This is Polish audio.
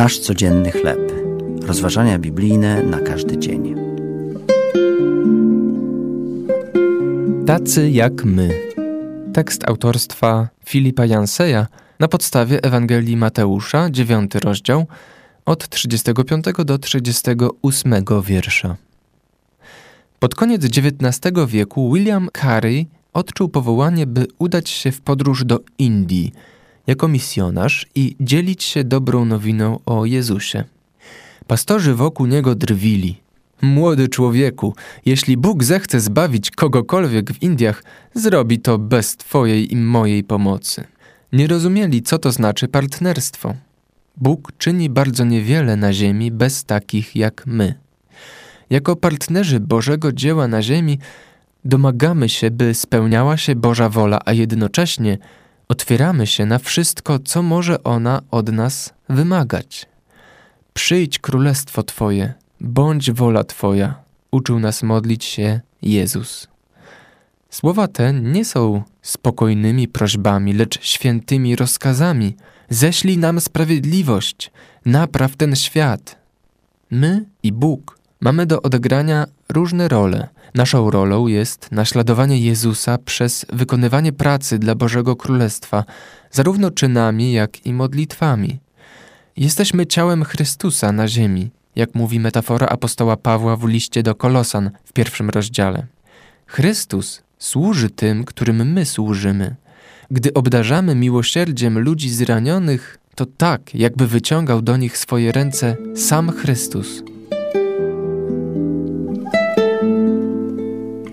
Nasz codzienny chleb. Rozważania biblijne na każdy dzień. Tacy jak my. Tekst autorstwa Filipa Janseja na podstawie Ewangelii Mateusza, 9 rozdział, od 35 do 38 wiersza. Pod koniec XIX wieku William Carey odczuł powołanie, by udać się w podróż do Indii jako misjonarz i dzielić się dobrą nowiną o Jezusie. Pastorzy wokół niego drwili. Młody człowieku, jeśli Bóg zechce zbawić kogokolwiek w Indiach, zrobi to bez Twojej i mojej pomocy. Nie rozumieli, co to znaczy partnerstwo. Bóg czyni bardzo niewiele na ziemi bez takich jak my. Jako partnerzy Bożego dzieła na ziemi domagamy się, by spełniała się Boża wola, a jednocześnie otwieramy się na wszystko, co może ona od nas wymagać. Przyjdź królestwo Twoje, bądź wola Twoja, uczył nas modlić się Jezus. Słowa te nie są spokojnymi prośbami, lecz świętymi rozkazami. Ześlij nam sprawiedliwość, napraw ten świat. My i Bóg mamy do odegrania różne role. Naszą rolą jest naśladowanie Jezusa przez wykonywanie pracy dla Bożego Królestwa, zarówno czynami, jak i modlitwami. Jesteśmy ciałem Chrystusa na ziemi, jak mówi metafora apostoła Pawła w liście do Kolosan w pierwszym rozdziale. Chrystus służy tym, którym my służymy. Gdy obdarzamy miłosierdziem ludzi zranionych, to tak, jakby wyciągał do nich swoje ręce sam Chrystus.